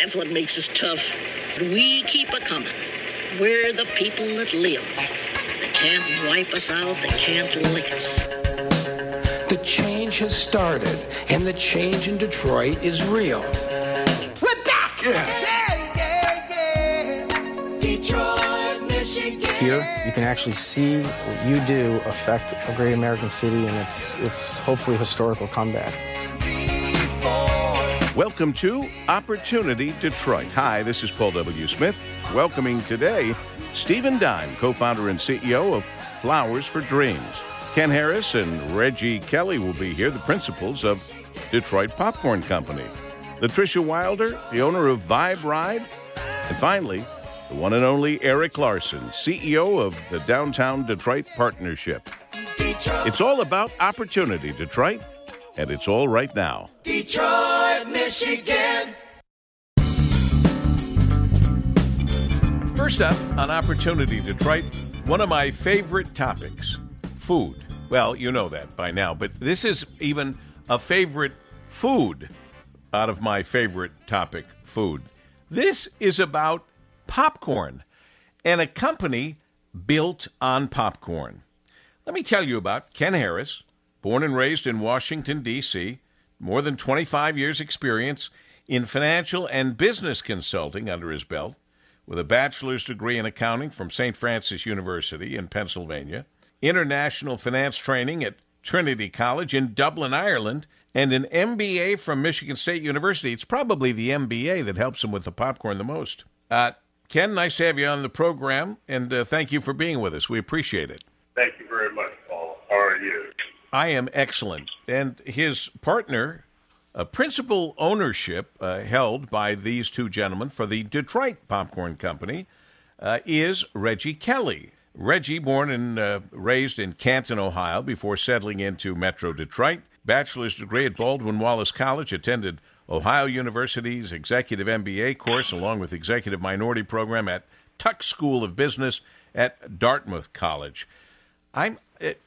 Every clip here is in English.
That's what makes us tough. We keep a coming. We're the people that live. They can't wipe us out. They can't lick us. The change has started, and the change in Detroit is real. We're back! Yeah, yeah, yeah. Detroit, Michigan. Here, you can actually see what you do affect a great American city and its, its hopefully historical comeback. Welcome to Opportunity Detroit. Hi, this is Paul W. Smith, welcoming today Steven Dyme, co founder and CEO of Flowers for Dreams. Ken Harris and Reggie Kelly will be here, the principals of Detroit Popcorn Company. Latricia Wilder, the owner of Vibe Ride. And finally, the one and only Eric Larson, CEO of the Downtown Detroit Partnership. Detroit, It's all about opportunity, Detroit, and it's all right now. Detroit, Michigan. First up on Opportunity Detroit, one of my favorite topics food. Well, you know that by now, but this is even a favorite food out of my favorite topic food. This is about popcorn and a company built on popcorn. Let me tell you about Ken Harris, born and raised in Washington, D.C., more than 25 years' experience in financial and business consulting under his belt, with a bachelor's degree in accounting from St. Francis University in Pennsylvania, international finance training at Trinity College in Dublin, Ireland, and an MBA from Michigan State University. It's probably the MBA that helps him with the popcorn the most. Uh, Ken, nice to have you on the program, and uh, thank you for being with us. We appreciate it. Thank you very much, Paul. How are you? I am excellent. And his partner, a principal ownership uh, held by these two gentlemen for the Detroit Popcorn Company, uh, is Reggie Kelly. Reggie, born and uh, raised in Canton, Ohio, before settling into Metro Detroit, bachelor's degree at Baldwin Wallace College, attended Ohio University's Executive MBA course, along with Executive Minority Program at Tuck School of Business at Dartmouth College. I'm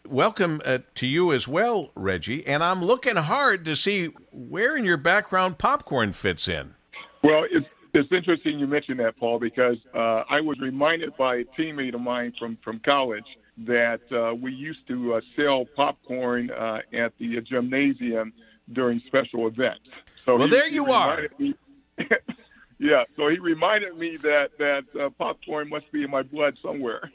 welcome uh, to you as well, Reggie, and I'm looking hard to see where in your background popcorn fits in. Well, it's it's interesting you mentioned that, Paul, because uh, I was reminded by a teammate of mine from from college that uh, we used to uh, sell popcorn uh, at the gymnasium during special events. So Well, he- there you are. yeah, so he reminded me that that uh, popcorn must be in my blood somewhere.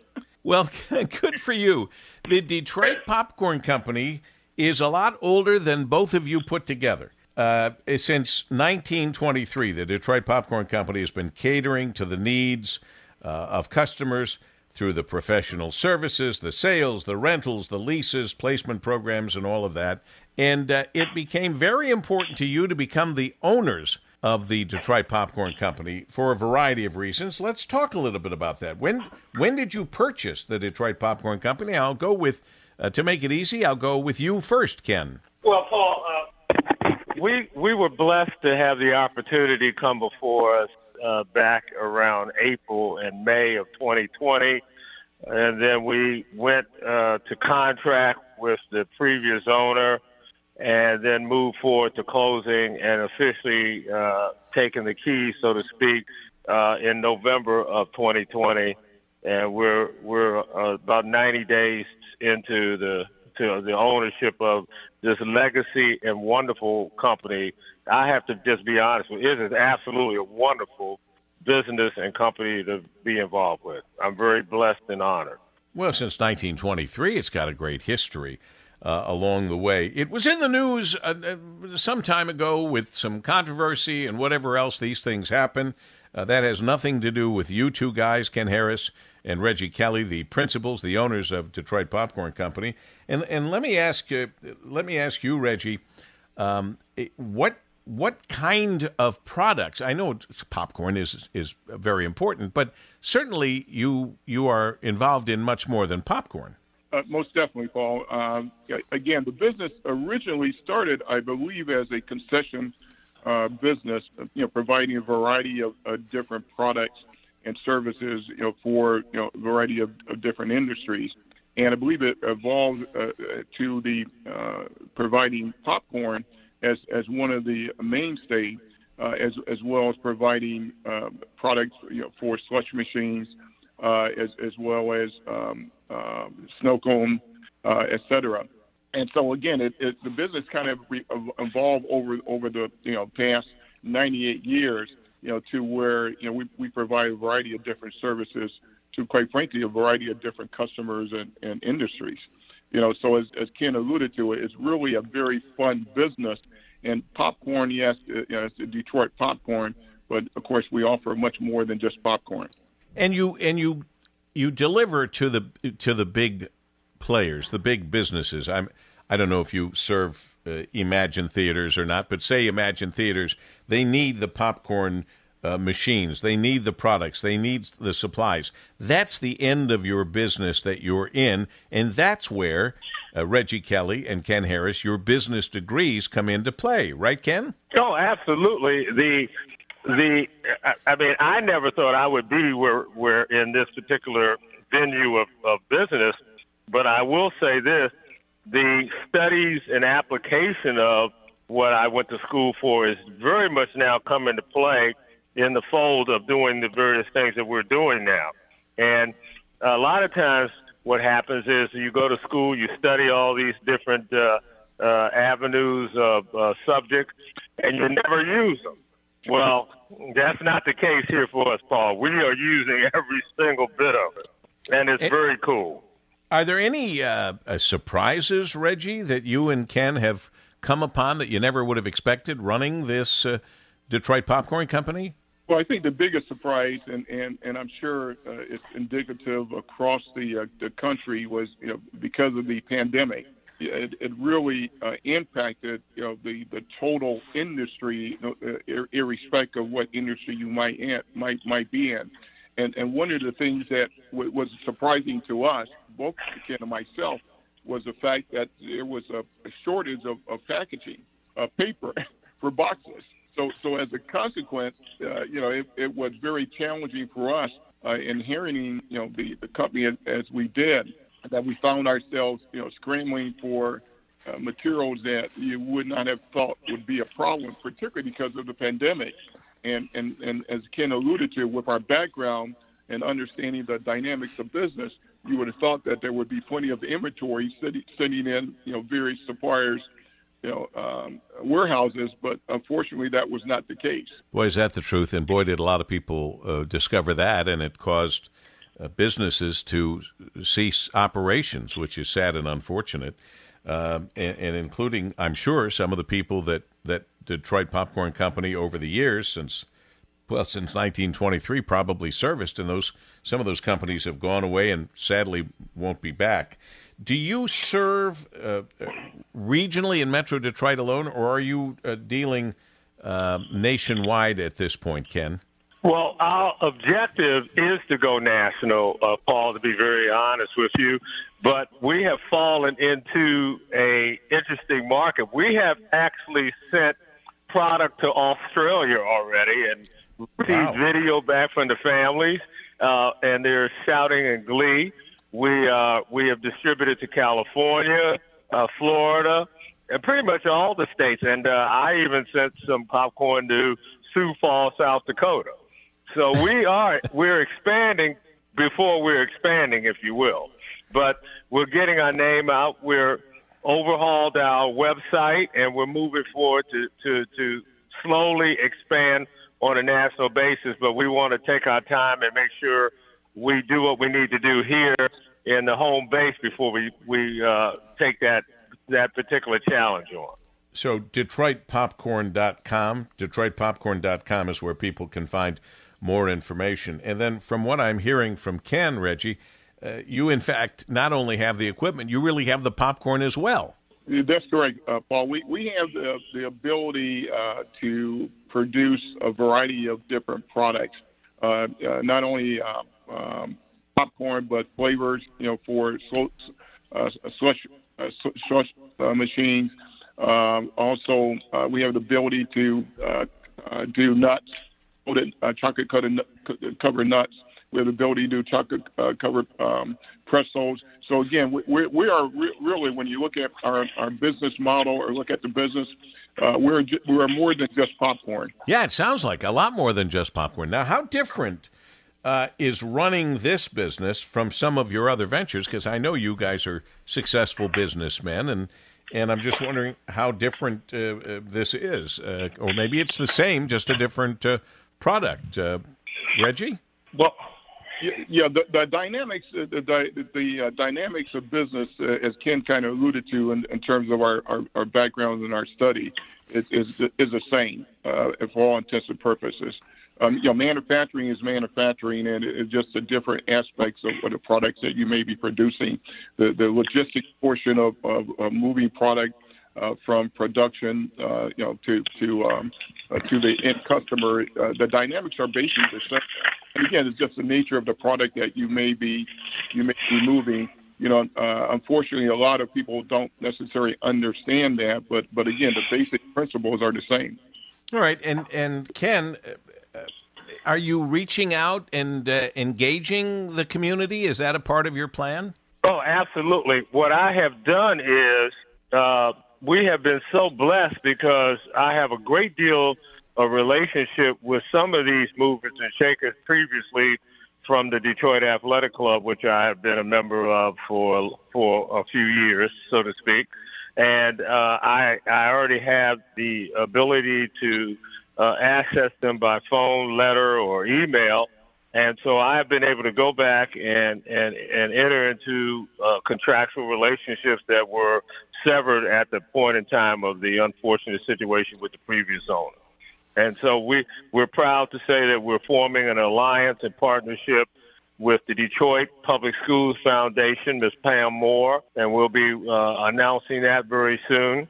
Well, good for you. The Detroit Popcorn Company is a lot older than both of you put together. Uh, since 1923, the Detroit Popcorn Company has been catering to the needs uh, of customers through the professional services, the sales, the rentals, the leases, placement programs, and all of that. And uh, it became very important to you to become the owners of the Detroit Popcorn Company for a variety of reasons. Let's talk a little bit about that. When when did you purchase the Detroit Popcorn Company? I'll go with uh, to make it easy. I'll go with you first, Ken. Well, Paul, uh, we we were blessed to have the opportunity come before us uh, back around April and May of 2020, and then we went uh, to contract with the previous owner, and then move forward to closing and officially uh, taking the keys, so to speak, uh, in November of 2020, and we're we're uh, about 90 days into the to the ownership of this legacy and wonderful company. I have to just be honest with you, it is absolutely a wonderful business and company to be involved with. I'm very blessed and honored. Well, since 1923, it's got a great history uh, along the way. It was in the news uh, uh, some time ago with some controversy and whatever else. These things happen. Uh, that has nothing to do with you two guys, Ken Harris and Reggie Kelly, the principals, the owners of Detroit Popcorn Company. And and let me ask you, let me ask you, Reggie, um, what what kind of products? I know popcorn is is very important, but certainly you you are involved in much more than popcorn. Uh, most definitely, Paul. Um, again, the business originally started, I believe, as a concession uh, business, you know, providing a variety of uh, different products and services, you know, for you know a variety of, of different industries. And I believe it evolved uh, to the uh, providing popcorn as as one of the mainstay uh, as as well as providing uh, products you know, for slush machines, uh, as as well as um, um, snow cone, uh, et cetera. And so again, it, it, the business kind of re- evolved over over the you know past 98 years, you know, to where you know we, we provide a variety of different services to, quite frankly, a variety of different customers and, and industries. You know, so as, as Ken alluded to, it's really a very fun business. And popcorn, yes, you know, it's Detroit popcorn, but of course we offer much more than just popcorn. And you and you you deliver to the to the big players, the big businesses. I'm I don't know if you serve uh, Emagine Theaters or not, but say Emagine Theaters, they need the popcorn uh, machines, they need the products, they need the supplies. That's the end of your business that you're in, and that's where uh, Reggie Kelly and Ken Harris, your business degrees come into play, right, Ken? Oh, absolutely. The the I mean, I never thought I would be where where in this particular venue of, of business, but I will say this: the studies and application of what I went to school for is very much now come into play in the fold of doing the various things that we're doing now. And a lot of times, what happens is you go to school, you study all these different uh, uh, avenues of uh, subjects, and you never use them. Well, that's not the case here for us, Paul. We are using every single bit of it, and it's very cool. Are there any uh, uh, surprises, Reggie, that you and Ken have come upon that you never would have expected running this uh, Detroit Popcorn Company? Well, I think the biggest surprise, and and, and I'm sure uh, it's indicative across the uh, the country, was you know because of the pandemic, it, it really uh, impacted you know the the total industry, know, irrespective of what industry you might in, might might be in. And and one of the things that w- was surprising to us both Ken and myself was the fact that there was a, a shortage of, of packaging, uh, paper for boxes. So, so as a consequence, uh, you know, it, it was very challenging for us uh, inheriting, you know, the, the company as we did, that we found ourselves, you know, scrambling for uh, materials that you would not have thought would be a problem, particularly because of the pandemic. And, and, and as Ken alluded to, with our background and understanding the dynamics of business, you would have thought that there would be plenty of inventory sitting, sitting in, you know, various suppliers, you know, um, warehouses. But unfortunately, that was not the case. Boy, is that the truth! And boy, did a lot of people uh, discover that, and it caused uh, businesses to cease operations, which is sad and unfortunate. Uh, and, and, including, I'm sure, some of the people that that Detroit Popcorn Company over the years since well since 1923 probably serviced, and those some of those companies have gone away and sadly won't be back. Do you serve uh, regionally in Metro Detroit alone, or are you uh, dealing uh, nationwide at this point, Ken? Well, our objective is to go national, uh, Paul. To be very honest with you, but we have fallen into a interesting market. We have actually sent product to Australia already, and received wow. video back from the families uh, and they're shouting in glee. We uh, we have distributed to California, uh, Florida, and pretty much all the states. And uh, I even sent some popcorn to Sioux Falls, South Dakota. So we are we're expanding before we're expanding, if you will. But we're getting our name out. We're overhauled our website, and we're moving forward to to to slowly expand on a national basis, but we want to take our time and make sure we do what we need to do here in the home base before we we uh, take that that particular challenge on. So DetroitPopcorn.com, DetroitPopcorn.com is where people can find more information. And then, from what I'm hearing from Ken, Reggie, uh, you in fact not only have the equipment, you really have the popcorn as well. That's correct, uh, Paul. We we have the the ability uh, to produce a variety of different products, uh, uh, not only uh, um, popcorn but flavors. You know, for slush slush machines. Um, also, we have the ability to do nuts, uh, chocolate covered nuts. We have the ability to do chocolate uh, covered um, pretzels. So again, we, we, are re- really, when you look at our, our business model or look at the business, uh, we're we're more than just popcorn. Yeah, it sounds like a lot more than just popcorn. Now, how different uh, is running this business from some of your other ventures? Because I know you guys are successful businessmen, and and I'm just wondering how different uh, uh, this is, uh, or maybe it's the same, just a different uh, product. Uh, Reggie. Well, yeah, the, the dynamics, uh, the the, uh, dynamics of business, uh, as Ken kind of alluded to, in, in terms of our, our, our background and our study, is is, is the same uh, for all intents and purposes. Um, you know, manufacturing is manufacturing, and it's just the different aspects of the products that you may be producing. The the logistics portion of, of, of moving product uh, from production, uh, you know, to to um, uh, to the end customer. Uh, the dynamics are basically the same. And again, it's just the nature of the product that you may be you may be moving. You know, uh, unfortunately, a lot of people don't necessarily understand that. But but again, the basic principles are the same. All right, and and Ken, uh, uh, are you reaching out and uh, engaging the community? Is that a part of your plan? Oh, absolutely. What I have done is uh, we have been so blessed because I have a great deal of relationship with some of these movers and shakers previously from the Detroit Athletic Club, which I have been a member of for for a few years, so to speak. And uh, I I already have the ability to uh, access them by phone, letter, or email. And so I have been able to go back and, and, and enter into uh, contractual relationships that were severed at the point in time of the unfortunate situation with the previous owner. And so we, we're proud to say that we're forming an alliance and partnership with the Detroit Public Schools Foundation, Ms. Pam Moore, and we'll be uh, announcing that very soon.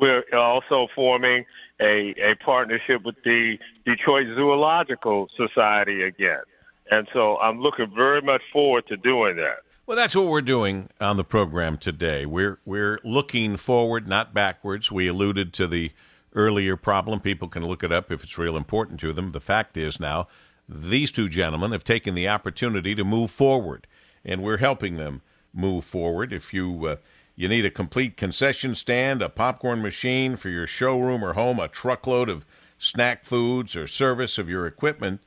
We're also forming a, a partnership with the Detroit Zoological Society again. And so I'm looking very much forward to doing that. Well, that's what we're doing on the program today. We're we're looking forward, not backwards. We alluded to the earlier problem. People can look it up if it's real important to them. The fact is now these two gentlemen have taken the opportunity to move forward, and we're helping them move forward. If you uh, you need a complete concession stand, a popcorn machine for your showroom or home, a truckload of snack foods or service of your equipment,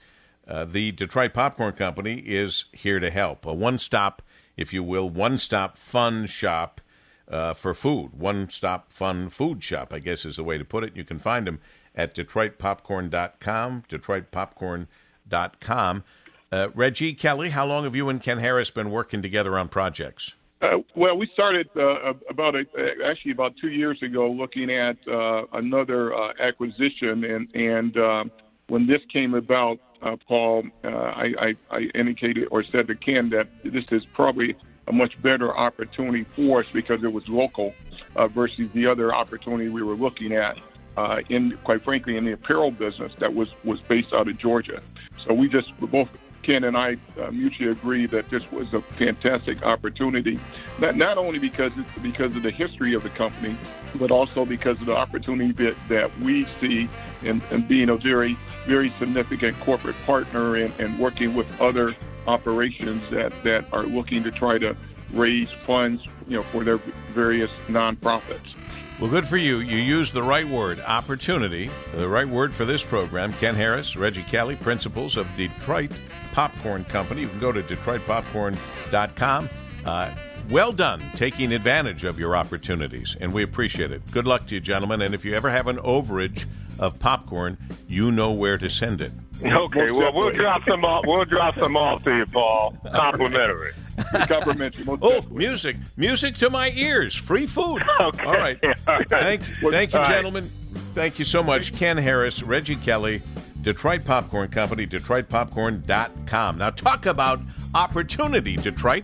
uh, the Detroit Popcorn Company is here to help. A one stop, if you will, one stop fun shop uh, for food. One stop fun food shop, I guess is the way to put it. You can find them at DetroitPopcorn.com, DetroitPopcorn.com. Uh, Reggie Kelly, how long have you and Ken Harris been working together on projects? Uh, well, we started uh, about a, actually about two years ago, looking at uh, another uh, acquisition, and and uh, when this came about, uh, Paul, uh, I, I, I indicated or said to Ken that this is probably a much better opportunity for us because it was local uh, versus the other opportunity we were looking at uh, in, quite frankly, in the apparel business that was was based out of Georgia. So we just both Ken and I uh, mutually agree that this was a fantastic opportunity, not, not only because it's because of the history of the company, but also because of the opportunity that, that we see in, in being a very, very significant corporate partner and, and working with other operations that, that are looking to try to raise funds, you know, for their various nonprofits. Well, good for you. You used the right word, opportunity, the right word for this program. Ken Harris, Reggie Kelly, principals of Detroit Popcorn Company. You can go to DetroitPopcorn.com. Uh, well done taking advantage of your opportunities, and we appreciate it. Good luck to you, gentlemen. And if you ever have an overage of popcorn, you know where to send it. Okay, well we'll drop some off. We'll drop some off to you, Paul. Complimentary. Complimentary. Oh, music, music to my ears, free food. Okay. All right. All right. Thank, thank you, All right. gentlemen. Thank you so much. Ken Harris, Reggie Kelly, Detroit Popcorn Company, DetroitPopcorn.com. Now, talk about opportunity, Detroit.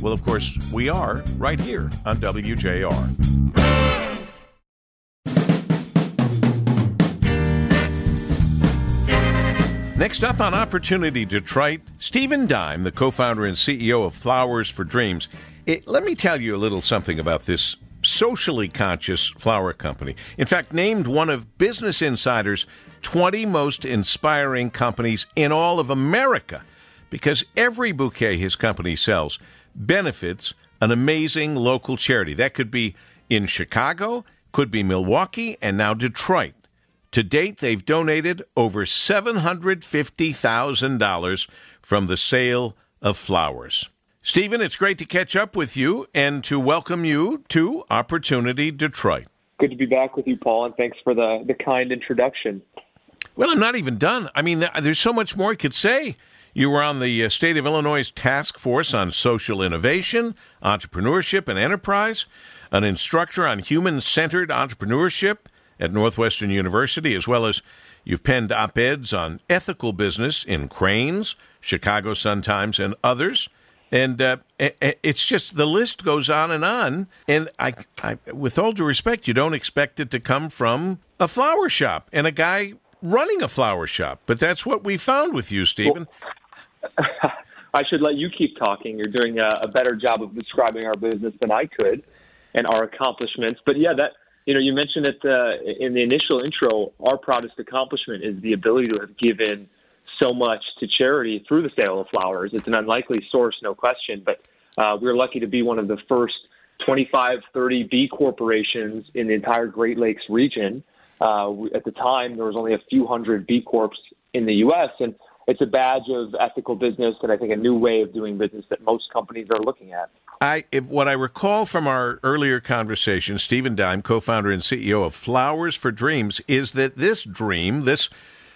Well, of course, we are right here on WJR. Next up on Opportunity Detroit, Steven Dyme, the co founder and CEO of Flowers for Dreams. It, let me tell you a little something about this socially conscious flower company. In fact, named one of Business Insider's 20 most inspiring companies in all of America because every bouquet his company sells benefits an amazing local charity. That could be in Chicago, could be Milwaukee, and now Detroit. To date, they've donated over $750,000 from the sale of flowers. Steven, it's great to catch up with you and to welcome you to Opportunity Detroit. Good to be back with you, Paul, and thanks for the, the kind introduction. Well, I'm not even done. I mean, there's so much more I could say. You were on the uh, State of Illinois Task Force on Social Innovation, Entrepreneurship, and Enterprise, an instructor on human centered entrepreneurship at Northwestern University, as well as you've penned op eds on ethical business in Crain's, Chicago Sun Times, and others. And uh, it's just the list goes on and on. And I, I, with all due respect, you don't expect it to come from a flower shop and a guy running a flower shop. But that's what we found with you, Steven. Well, I should let you keep talking. You're doing a, a better job of describing our business than I could and our accomplishments. But yeah, that you know, you mentioned it uh, in the initial intro. Our proudest accomplishment is the ability to have given so much to charity through the sale of flowers. It's an unlikely source, no question, but uh, we're lucky to be one of the first 25, 30 B corporations in the entire Great Lakes region. Uh, at the time, there was only a few hundred B corps in the U.S., and it's a badge of ethical business and I think a new way of doing business that most companies are looking at. I, if, what I recall from our earlier conversation, Steven Dyme, co-founder and CEO of Flowers for Dreams, is that this dream, this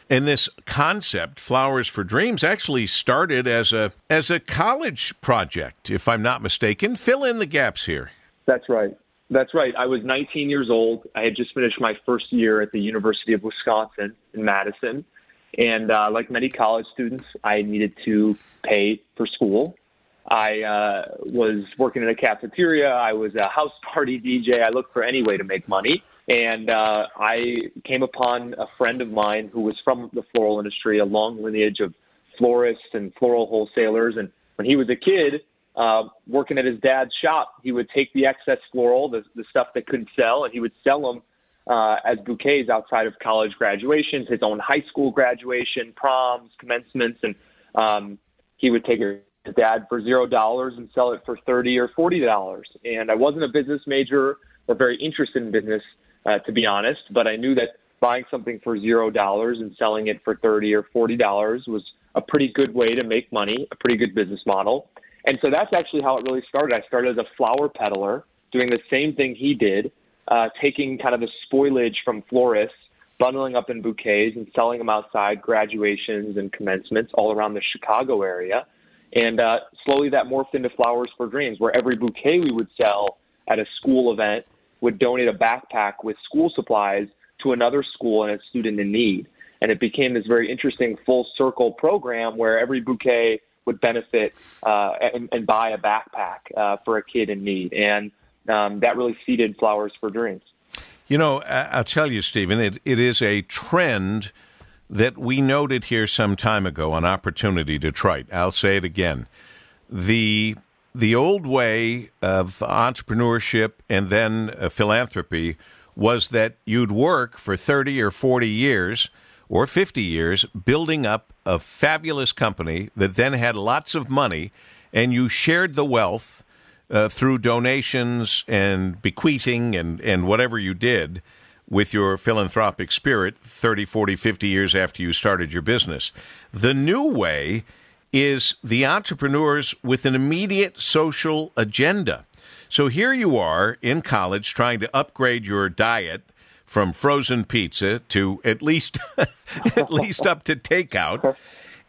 and this concept, Flowers for Dreams, actually started as a as a college project, if I'm not mistaken. Fill in the gaps here. That's right. That's right. I was 19 years old. I had just finished my first year at the University of Wisconsin in Madison. And uh, like many college students, I needed to pay for school. I uh, was working in a cafeteria. I was a house party DJ. I looked for any way to make money. And uh, I came upon a friend of mine who was from the floral industry, a long lineage of florists and floral wholesalers. And when he was a kid, uh, working at his dad's shop, he would take the excess floral, the, the stuff that couldn't sell, and he would sell them uh, as bouquets outside of college graduations, his own high school graduation, proms, commencements, and um, he would take it dad for zero dollars and sell it for thirty or forty dollars. And I wasn't a business major or very interested in business, uh, to be honest, but I knew that buying something for zero dollars and selling it for thirty or forty dollars was a pretty good way to make money, a pretty good business model. And so that's actually how it really started. I started as a flower peddler, doing the same thing he did, uh, taking kind of the spoilage from florists, bundling up in bouquets and selling them outside graduations and commencements all around the Chicago area. And uh, slowly that morphed into Flowers for Dreams, where every bouquet we would sell at a school event would donate a backpack with school supplies to another school and a student in need. And it became this very interesting full circle program where every bouquet would benefit uh, and, and, buy a backpack uh, for a kid in need. And um, that really seeded Flowers for Dreams. You know, I'll tell you, Steven, it, it is a trend that we noted here some time ago on Opportunity Detroit. I'll say it again. The the old way of entrepreneurship and then uh, philanthropy was that you'd work for 30 or 40 years or 50 years building up a fabulous company that then had lots of money and you shared the wealth uh, through donations and bequeathing and, and whatever you did with your philanthropic spirit 30, 40, 50 years after you started your business. The new way is the entrepreneurs with an immediate social agenda. So here you are in college trying to upgrade your diet from frozen pizza to at least at least up to takeout.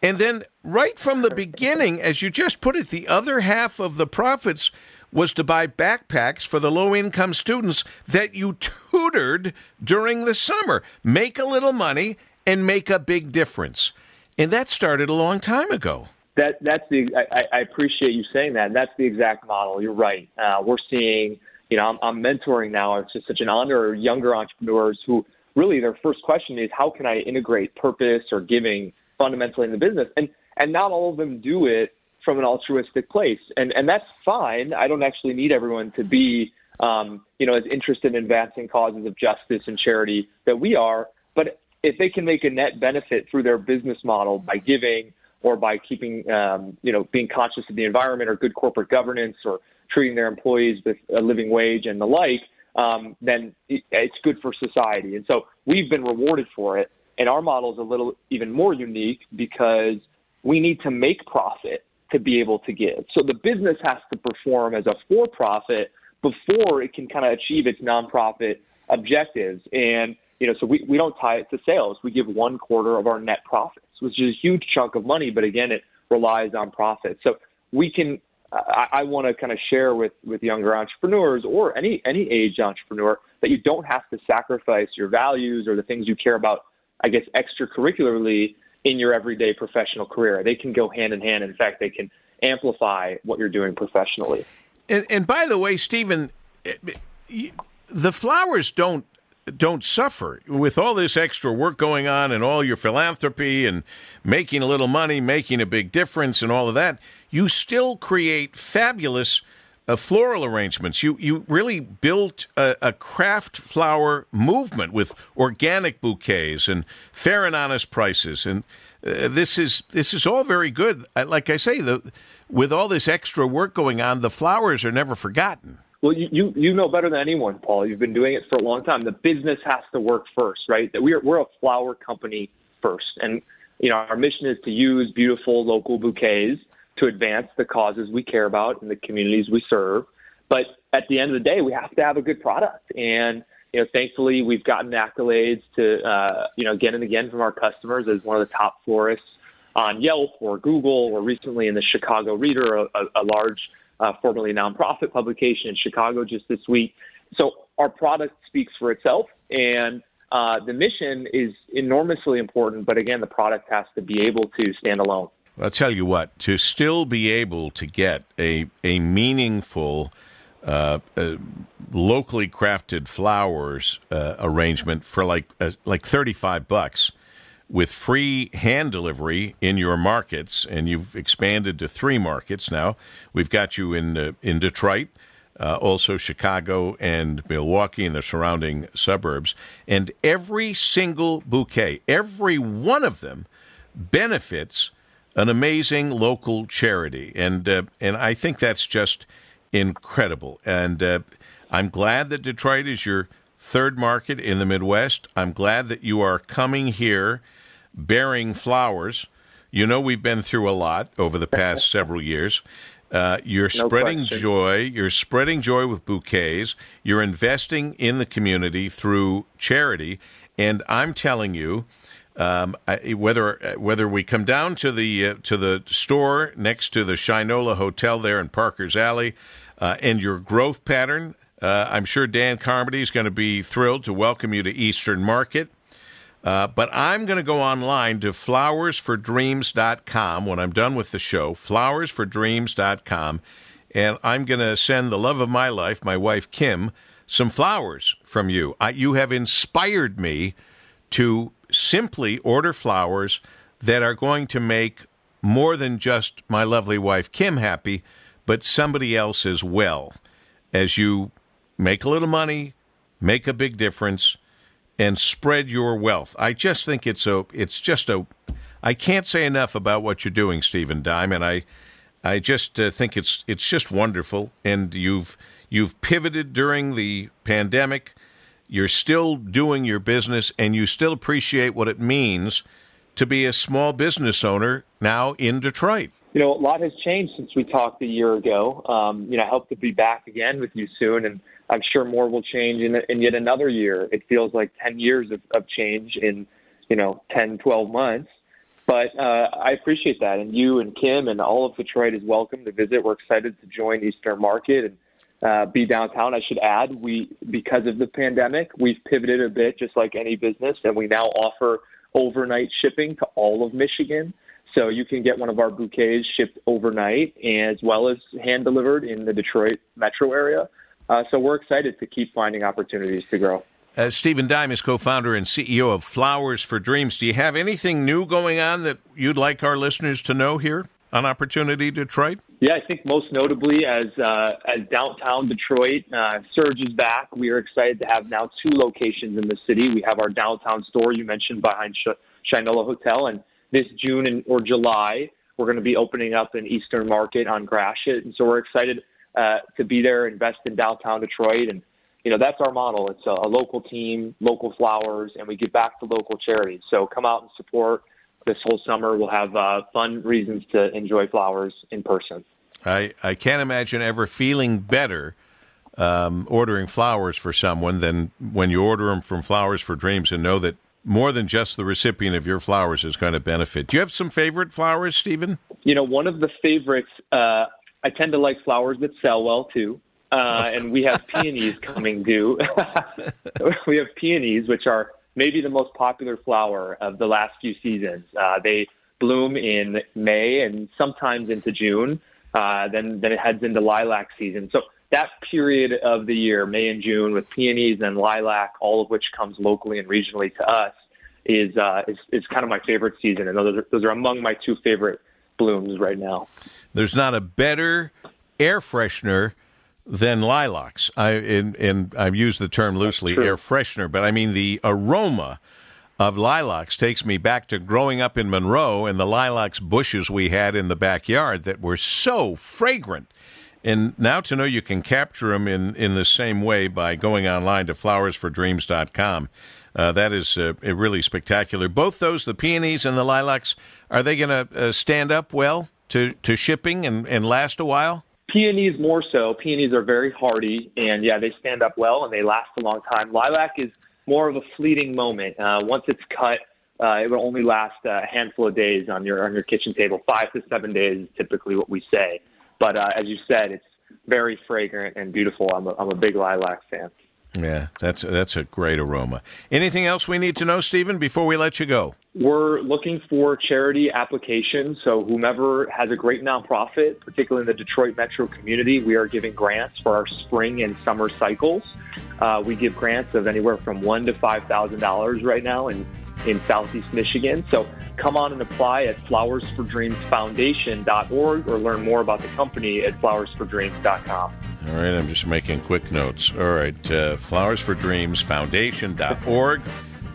And then right from the beginning as you just put it the other half of the profits was to buy backpacks for the low income students that you tutored during the summer. Make a little money and make a big difference. And that started a long time ago. That that's the I, I appreciate you saying that. That's the exact model. You're right. Uh, we're seeing, you know, I'm, I'm mentoring now. It's just such an honor younger entrepreneurs who really their first question is how can I integrate purpose or giving fundamentally in the business, and and not all of them do it from an altruistic place, and and that's fine. I don't actually need everyone to be, um, you know, as interested in advancing causes of justice and charity that we are. But if they can make a net benefit through their business model by giving or by keeping, um, you know, being conscious of the environment or good corporate governance or treating their employees with a living wage and the like, um, then it's good for society. And so we've been rewarded for it. And our model is a little even more unique because we need to make profit to be able to give. So the business has to perform as a for profit before it can kind of achieve its nonprofit objectives. And, you know, so we, we don't tie it to sales. We give one quarter of our net profits, which is a huge chunk of money, but again, it relies on profits. So we can I, I want to kind of share with with younger entrepreneurs or any any age entrepreneur that you don't have to sacrifice your values or the things you care about. I guess extracurricularly in your everyday professional career. They can go hand in hand. In fact, they can amplify what you're doing professionally. And, and by the way, Steven, the flowers don't don't suffer with all this extra work going on and all your philanthropy and making a little money, making a big difference, and all of that you still create fabulous uh, floral arrangements. You you really built a, a, craft flower movement with organic bouquets and fair and honest prices, and uh, this is this is all very good. Like I say, the with all this extra work going on, the flowers are never forgotten. Well, you, you you know better than anyone, Paul. You've been doing it for a long time. The business has to work first, right? That we're we're a flower company first, and you know our mission is to use beautiful local bouquets to advance the causes we care about and the communities we serve. But at the end of the day, we have to have a good product. And you know, thankfully, we've gotten accolades to uh, you know again and again from our customers as one of the top florists on Yelp or Google, or recently in the Chicago Reader, a, a large uh, formerly nonprofit publication in Chicago just this week. So our product speaks for itself, and uh, the mission is enormously important. But again, the product has to be able to stand alone. I'll tell you what, to still be able to get a, a meaningful, uh, uh, locally crafted flowers uh, arrangement for like uh, like 35 bucks with free hand delivery in your markets, and you've expanded to three markets now. We've got you in uh, in Detroit, uh, also Chicago and Milwaukee and the surrounding suburbs, and every single bouquet, every one of them, benefits an amazing local charity, and uh, and I think that's just incredible. And uh, I'm glad that Detroit is your third market in the Midwest. I'm glad that you are coming here bearing flowers. You know we've been through a lot over the past several years. Uh, you're no spreading question. joy. You're spreading joy with bouquets. You're investing in the community through charity. And I'm telling you, um, I, whether whether we come down to the uh, to the store next to the Shinola Hotel there in Parker's Alley, uh, and your growth pattern, uh, I'm sure Dan Carmody is going to be thrilled to welcome you to Eastern Market. Uh, but I'm going to go online to flowersfordreams.com when I'm done with the show, flowersfordreams.com, and I'm going to send the love of my life, my wife Kim, some flowers from you. I, you have inspired me to simply order flowers that are going to make more than just my lovely wife Kim happy, but somebody else as well. As you make a little money, make a big difference, and spread your wealth. I just think it's a it's just a I can't say enough about what you're doing, Steven Dyme, and I I just uh, think it's it's just wonderful. And you've you've pivoted during the pandemic you're still doing your business and you still appreciate what it means to be a small business owner now in Detroit. You know, a lot has changed since we talked a year ago. Um, you know, I hope to be back again with you soon, and I'm sure more will change in, in yet another year. It feels like 10 years of, of change in, you know, 10, 12 months. But uh, I appreciate that. And you and Kim and all of Detroit is welcome to visit. We're excited to join Eastern Market and uh, be downtown. I should add, we because of the pandemic, we've pivoted a bit, just like any business, and we now offer overnight shipping to all of Michigan. So you can get one of our bouquets shipped overnight, as well as hand delivered in the Detroit metro area. Uh, so we're excited to keep finding opportunities to grow. Uh, Steven Dyme is co-founder and CEO of Flowers for Dreams. Do you have anything new going on that you'd like our listeners to know here? on Opportunity Detroit? Yeah, I think most notably as uh, as downtown Detroit uh, surges back, we are excited to have now two locations in the city. We have our downtown store you mentioned behind Sh- Shinola Hotel, and this June and, or July we're going to be opening up an Eastern Market on Gratiot, and so we're excited uh, to be there, invest in downtown Detroit, and you know, that's our model. It's a, a local team, local flowers, and we give back to local charities. So come out and support this whole summer. We'll have uh, fun reasons to enjoy flowers in person. I, I can't imagine ever feeling better um, ordering flowers for someone than when you order them from Flowers for Dreams and know that more than just the recipient of your flowers is going to benefit. Do you have some favorite flowers, Steven? You know, one of the favorites, uh, I tend to like flowers that sell well too. Uh, and we have peonies coming due. we have peonies, which are maybe the most popular flower of the last few seasons. Uh, they bloom in May and sometimes into June. Uh, then then it heads into lilac season. So that period of the year, May and June, with peonies and lilac, all of which comes locally and regionally to us, is uh, is, is kind of my favorite season, and those are, those are among my two favorite blooms right now. There's not a better air freshener than lilacs. I and, and I've used the term loosely, air freshener, but I mean the aroma of lilacs takes me back to growing up in Monroe and the lilacs bushes we had in the backyard that were so fragrant. And now to know you can capture them in, in the same way by going online to flowersfordreams.com. Uh, that is uh, really spectacular. Both those, the peonies and the lilacs, are they going to uh, stand up well to, to shipping and, and last a while? Peonies more so. Peonies are very hardy, and yeah, they stand up well and they last a long time. Lilac is more of a fleeting moment. Uh, once it's cut, uh, it will only last a handful of days on your on your kitchen table. Five to seven days is typically what we say. But uh, as you said, it's very fragrant and beautiful. I'm a, I'm a big lilac fan. Yeah, that's that's a great aroma. Anything else we need to know, Steven, before we let you go? We're looking for charity applications. So whomever has a great nonprofit, particularly in the Detroit metro community, we are giving grants for our spring and summer cycles. Uh, we give grants of anywhere from one to five thousand dollars right now in in Southeast Michigan. So come on and apply at flowersfordreamsfoundation.org or learn more about the company at flowersfordreams.com. All right, I'm just making quick notes. All right, uh, flowersfordreamsfoundation.org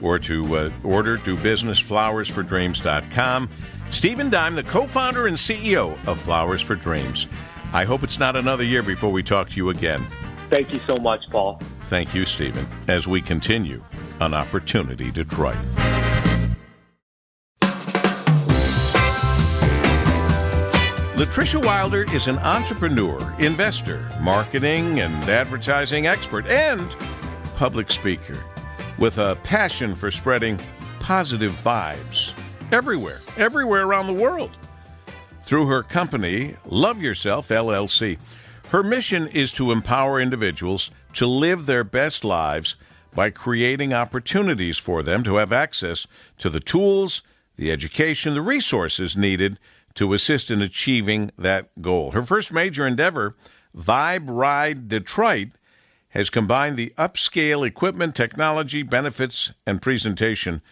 or to uh, order, do business, flowersfordreams.com. Steven Dyme, the co founder and CEO of Flowers for Dreams. I hope it's not another year before we talk to you again. Thank you so much, Paul. Thank you, Steven, as we continue on Opportunity Detroit. Latricia Wilder is an entrepreneur, investor, marketing and advertising expert, and public speaker with a passion for spreading positive vibes everywhere, everywhere around the world. Through her company, Love Yourself LLC, her mission is to empower individuals to live their best lives by creating opportunities for them to have access to the tools, the education, the resources needed to assist in achieving that goal. Her first major endeavor, Vibe Ride Detroit, has combined the upscale equipment, technology, benefits, and presentation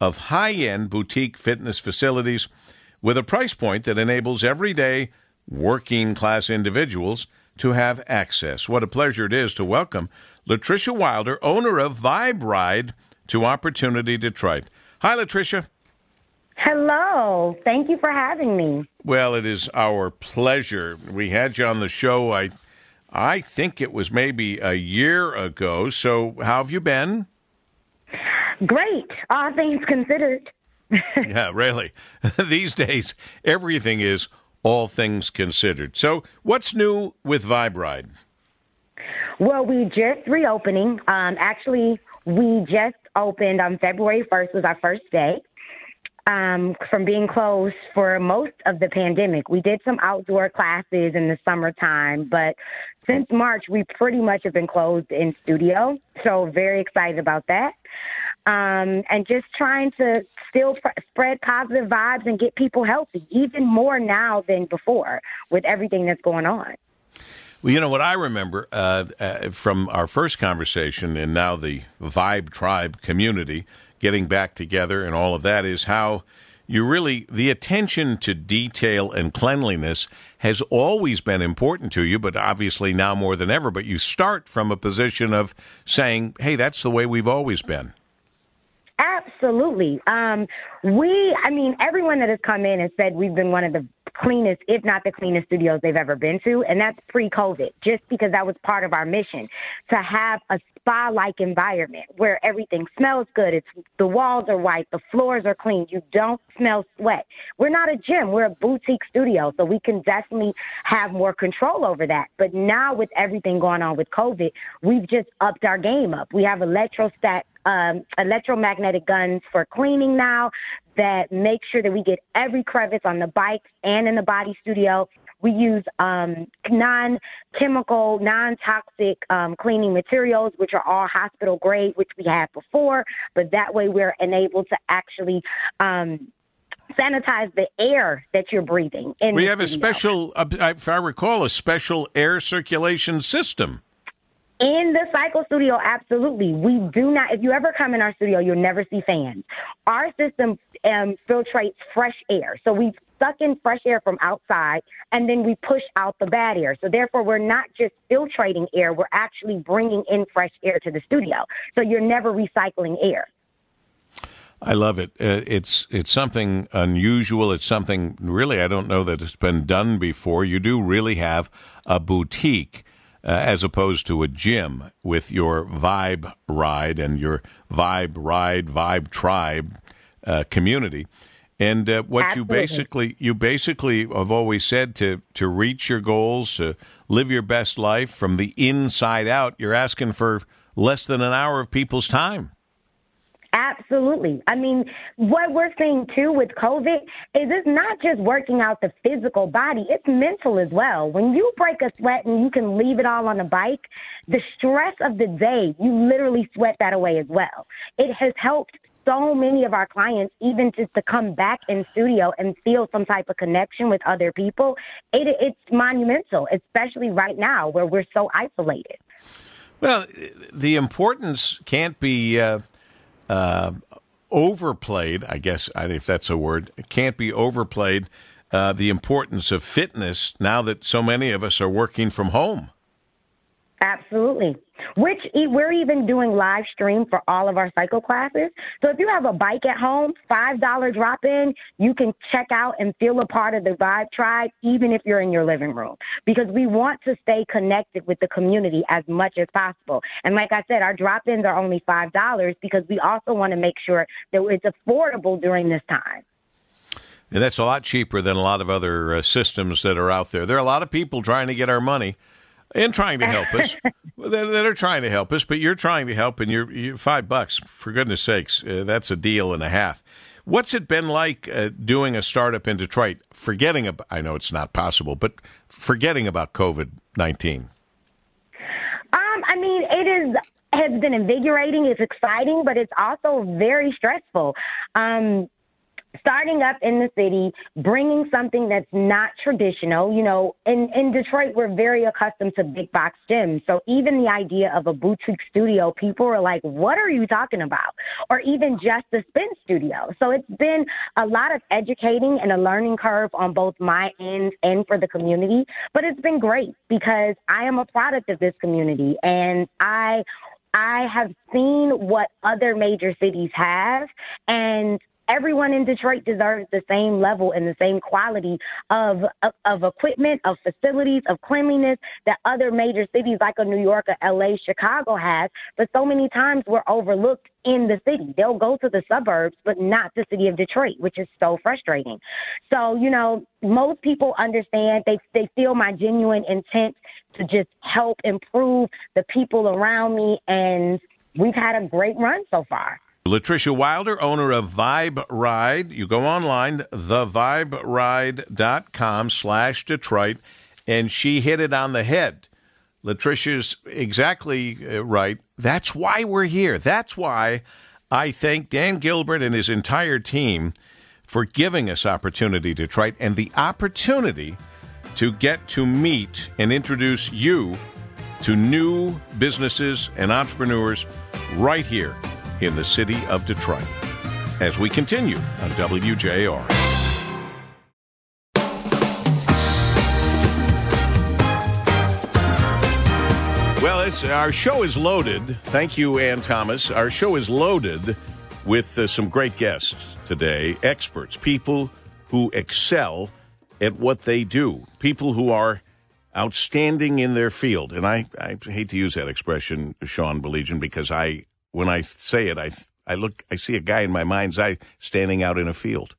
of high end boutique fitness facilities with a price point that enables everyday working class individuals to have access. What a pleasure it is to welcome Latricia Wilder, owner of Vibe Ride, to Opportunity Detroit. Hi, Latricia. Hello. Thank you for having me. Well, it is our pleasure. We had you on the show. I, I think it was maybe a year ago. So, how have you been? Great, all things considered. yeah, really. These days, everything is all things considered. So, what's new with Vibe Ride? Well, we just reopening. Um, actually, we just opened on February 1st was our first day um, from being closed for most of the pandemic. We did some outdoor classes in the summertime, but since March, we pretty much have been closed in studio. So very excited about that. Um, and just trying to still pr- spread positive vibes and get people healthy, even more now than before with everything that's going on. Well, you know what I remember uh, uh, from our first conversation and now the Vibe Tribe community getting back together and all of that is how you really, the attention to detail and cleanliness has always been important to you, but obviously now more than ever. But you start from a position of saying, hey, that's the way we've always been. Absolutely. Um, we, I mean, everyone that has come in has said we've been one of the cleanest, if not the cleanest studios they've ever been to. And that's pre COVID, just because that was part of our mission to have a spa like environment where everything smells good. It's the walls are white, the floors are clean. You don't smell sweat. We're not a gym, we're a boutique studio. So we can definitely have more control over that. But now with everything going on with COVID, we've just upped our game up. We have electrostat um, electromagnetic guns for cleaning now that make sure that we get every crevice on the bike and in the body studio. We use um, non chemical, non toxic um, cleaning materials, which are all hospital grade, which we had before, but that way we're enabled to actually. Um, sanitize the air that you're breathing. In we have a special, uh, if I recall, a special air circulation system. In the cycle studio, absolutely. We do not, if you ever come in our studio, you'll never see fans. Our system um, filtrates fresh air. So we suck in fresh air from outside and then we push out the bad air. So therefore, we're not just filtrating air, we're actually bringing in fresh air to the studio. So you're never recycling air. I love it. Uh, it's it's something unusual. It's something really I don't know that it's been done before. You do really have a boutique uh, as opposed to a gym with your vibe ride and your vibe ride vibe tribe uh, community. And uh, what you basically you basically have always said to to reach your goals, to live your best life from the inside out. You're asking for less than an hour of people's time. Absolutely. I mean, what we're seeing too with COVID is it's not just working out the physical body, it's mental as well. When you break a sweat and you can leave it all on a bike, the stress of the day, you literally sweat that away as well. It has helped so many of our clients even just to come back in studio and feel some type of connection with other people. It, it's monumental, especially right now where we're so isolated. Well, the importance can't be uh, uh, overplayed. I guess if that's a word, can't be overplayed. Uh, the importance of fitness now that so many of us are working from home. Absolutely. Which we're even doing live stream for all of our cycle classes. So if you have a bike at home, five dollar drop in, you can check out and feel a part of the Vibe Tribe, even if you're in your living room, because we want to stay connected with the community as much as possible. And like I said, our drop ins are only five dollars because we also want to make sure that it's affordable during this time. And that's a lot cheaper than a lot of other uh, systems that are out there. There are a lot of people trying to get our money and trying to help us that, that are trying to help us, but you're trying to help, and you're, you're five bucks for goodness sakes. Uh, that's a deal and a half. What's it been like uh, doing a startup in Detroit? Forgetting about, I know it's not possible, but forgetting about COVID nineteen. Um, I mean, it is has been invigorating. It's exciting, but it's also very stressful. Um, starting up in the city, bringing something that's not traditional. You know, in, in Detroit, we're very accustomed to big box gyms. So even the idea of a boutique studio, people are like, what are you talking about? Or even just a spin studio. So it's been a lot of educating and a learning curve on both my end and for the community. But it's been great because I am a product of this community and I I have seen what other major cities have and everyone in Detroit deserves the same level and the same quality of, of of equipment, of facilities, of cleanliness that other major cities like a New York or LA, Chicago has. But so many times we're overlooked in the city. They'll go to the suburbs, but not the city of Detroit, which is so frustrating. So, you know, most people understand they they feel my genuine intent to just help improve the people around me and we've had a great run so far. Latricia Wilder, owner of Vibe Ride. You go online, theviberide.com slash Detroit, and she hit it on the head. Latricia's exactly uh, right. That's why we're here. That's why I thank Dan Gilbert and his entire team for giving us opportunity, Detroit, and the opportunity to get to meet and introduce you to new businesses and entrepreneurs right here in the city of Detroit. As we continue on WJR. Well, it's, our show is loaded. Thank you, Ann Thomas. Our show is loaded with uh, some great guests today, experts, people who excel at what they do. People who are outstanding in their field. And I, I hate to use that expression, Sean Baligian, because I, when I say it, I, I look, I see a guy in my mind's eye standing out in a field.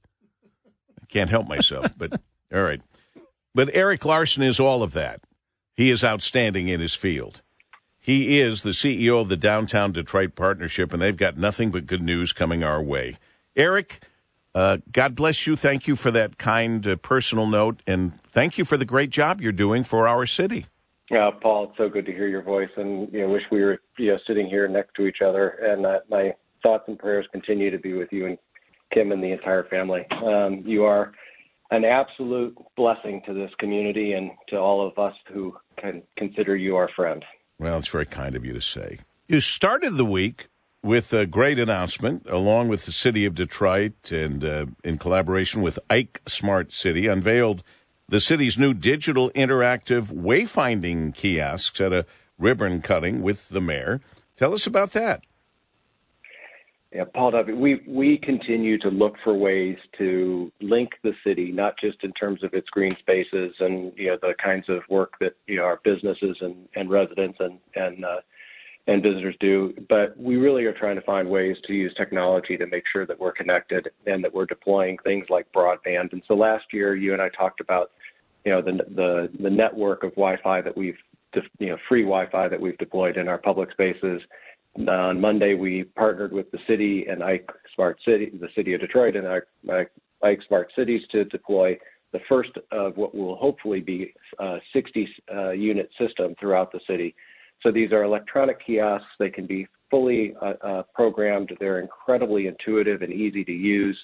I can't help myself, but all right. But Eric Larson is all of that. He is outstanding in his field. He is the CEO of the Downtown Detroit Partnership, and they've got nothing but good news coming our way. Eric, uh, God bless you. Thank you for that kind uh, personal note, and thank you for the great job you're doing for our city. Uh, Paul, it's so good to hear your voice, and you know, wish we were you know, sitting here next to each other. And uh, my thoughts and prayers continue to be with you and Kim and the entire family. Um, you are an absolute blessing to this community and to all of us who can consider you our friend. Well, it's very kind of you to say. You started the week with a great announcement, along with the city of Detroit and uh, in collaboration with Ike Smart City, unveiled the city's new digital interactive wayfinding kiosks at a ribbon cutting with the mayor. Tell us about that. Yeah, Paul W. We we continue to look for ways to link the city, not just in terms of its green spaces and you know the kinds of work that you know our businesses and, and residents and and uh, and visitors do, but we really are trying to find ways to use technology to make sure that we're connected and that we're deploying things like broadband. And so last year, you and I talked about you know the the the network of Wi-Fi that we've you know free Wi-Fi that we've deployed in our public spaces on Monday, we partnered with the city and Ike Smart City, the city of Detroit, and Ike, Ike Smart Cities to deploy the first of what will hopefully be a 60 uh, unit system throughout the city. So these are electronic kiosks. They can be fully uh, uh, programmed. They're incredibly intuitive and easy to use.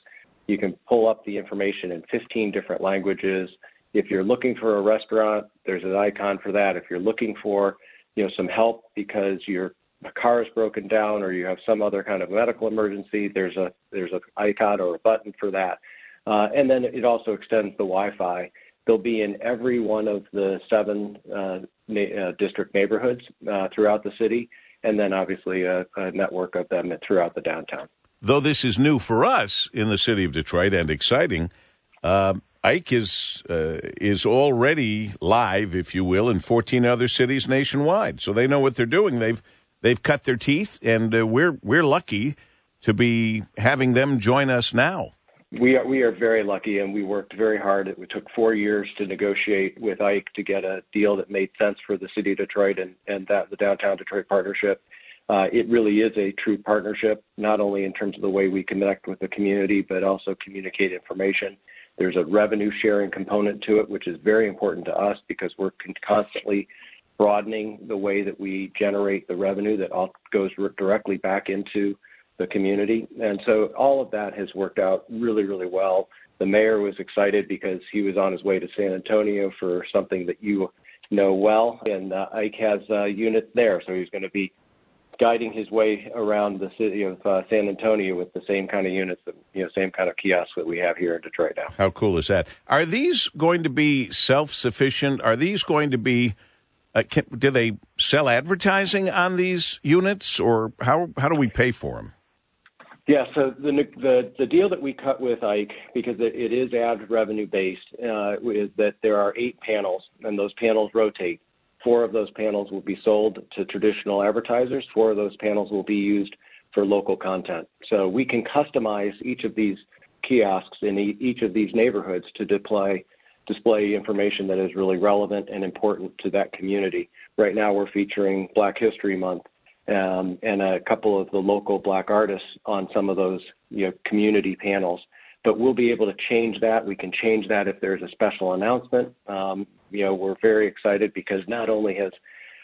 You can pull up the information in 15 different languages. If you're looking for a restaurant, there's an icon for that. If you're looking for, you know, some help because you're car is broken down or you have some other kind of medical emergency, there's a there's an icon or a button for that. Uh, and then it also extends the Wi-Fi. They'll be in every one of the seven uh, na- uh, district neighborhoods uh, throughout the city, and then obviously a, a network of them throughout the downtown. Though this is new for us in the city of Detroit and exciting, uh, Ike is uh, is already live, if you will, in 14 other cities nationwide. So they know what they're doing. They've they've cut their teeth, and uh, we're we're lucky to be having them join us now. We are we are very lucky, and we worked very hard. It took four years to negotiate with Ike to get a deal that made sense for the city of Detroit and and that the downtown Detroit partnership. Uh, it really is a true partnership, not only in terms of the way we connect with the community, but also communicate information. There's a revenue sharing component to it, which is very important to us because we're constantly broadening the way that we generate the revenue that all goes directly back into the community. And so all of that has worked out really, really well. The mayor was excited because he was on his way to San Antonio for something that you know well, and uh, Ike has uh, units there, so he's going to be guiding his way around the city of uh, San Antonio with the same kind of units, that, you know, same kind of kiosks that we have here in Detroit now. How cool is that? Are these going to be self-sufficient? Are these going to be uh, can, do they sell advertising on these units, or how how do we pay for them? Yeah, so the the the deal that we cut with Ike because it, it is ad revenue based uh, is that there are eight panels and those panels rotate. Four of those panels will be sold to traditional advertisers. Four of those panels will be used for local content. So we can customize each of these kiosks in each of these neighborhoods to display display information that is really relevant and important to that community. Right now, we're featuring Black History Month um, and a couple of the local Black artists on some of those you know, community panels. But we'll be able to change that. We can change that if there's a special announcement. Um, you know, we're very excited because not only has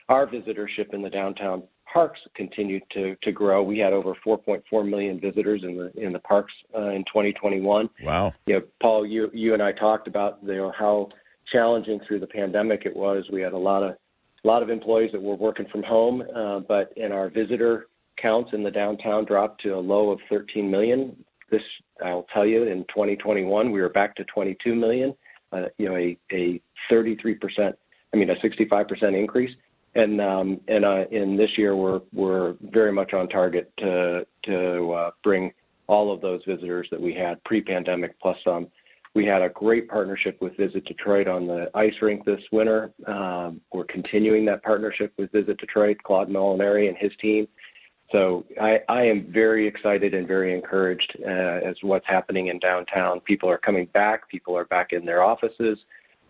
our visitorship in the downtown parks continued to to grow. We had over 4.4 million visitors in the in the parks uh, in 2021. Wow. You know, Paul, you you and I talked about you know how challenging through the pandemic it was. We had a lot of a lot of employees that were working from home, uh, but in our visitor counts in the downtown dropped to a low of 13 million. This I'll tell you in 2021 we were back to 22 million. Uh, you know, a a 33 percent. I mean, a 65 percent increase and um, and uh, in this year we're we're very much on target to to uh, bring all of those visitors that we had pre-pandemic plus some We had a great partnership with Visit Detroit on the ice rink this winter. Um, we're continuing that partnership with Visit Detroit, Claude Molinari and his team. So I, I am very excited and very encouraged uh, as what's happening in downtown. People are coming back. People are back in their offices.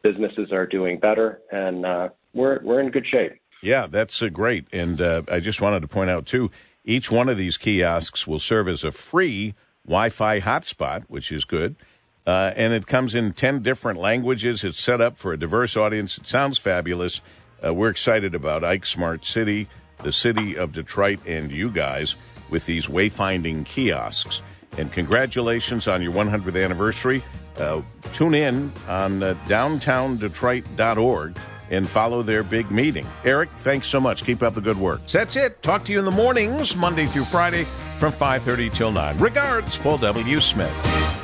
Businesses are doing better, and uh, we're we're in good shape. Yeah, that's uh, great. And uh, I just wanted to point out too, each one of these kiosks will serve as a free Wi-Fi hotspot, which is good. Uh, and it comes in 10 different languages. It's set up for a diverse audience. It sounds fabulous. Uh, we're excited about Ike Smart City, the city of Detroit, and you guys with these wayfinding kiosks. And congratulations on your 100th anniversary. Uh, tune in on uh, downtowndetroit.org and follow their big meeting. Eric, thanks so much. Keep up the good work. That's it. Talk to you in the mornings, Monday through Friday from 5.30 till 9. Regards, Paul W. Smith.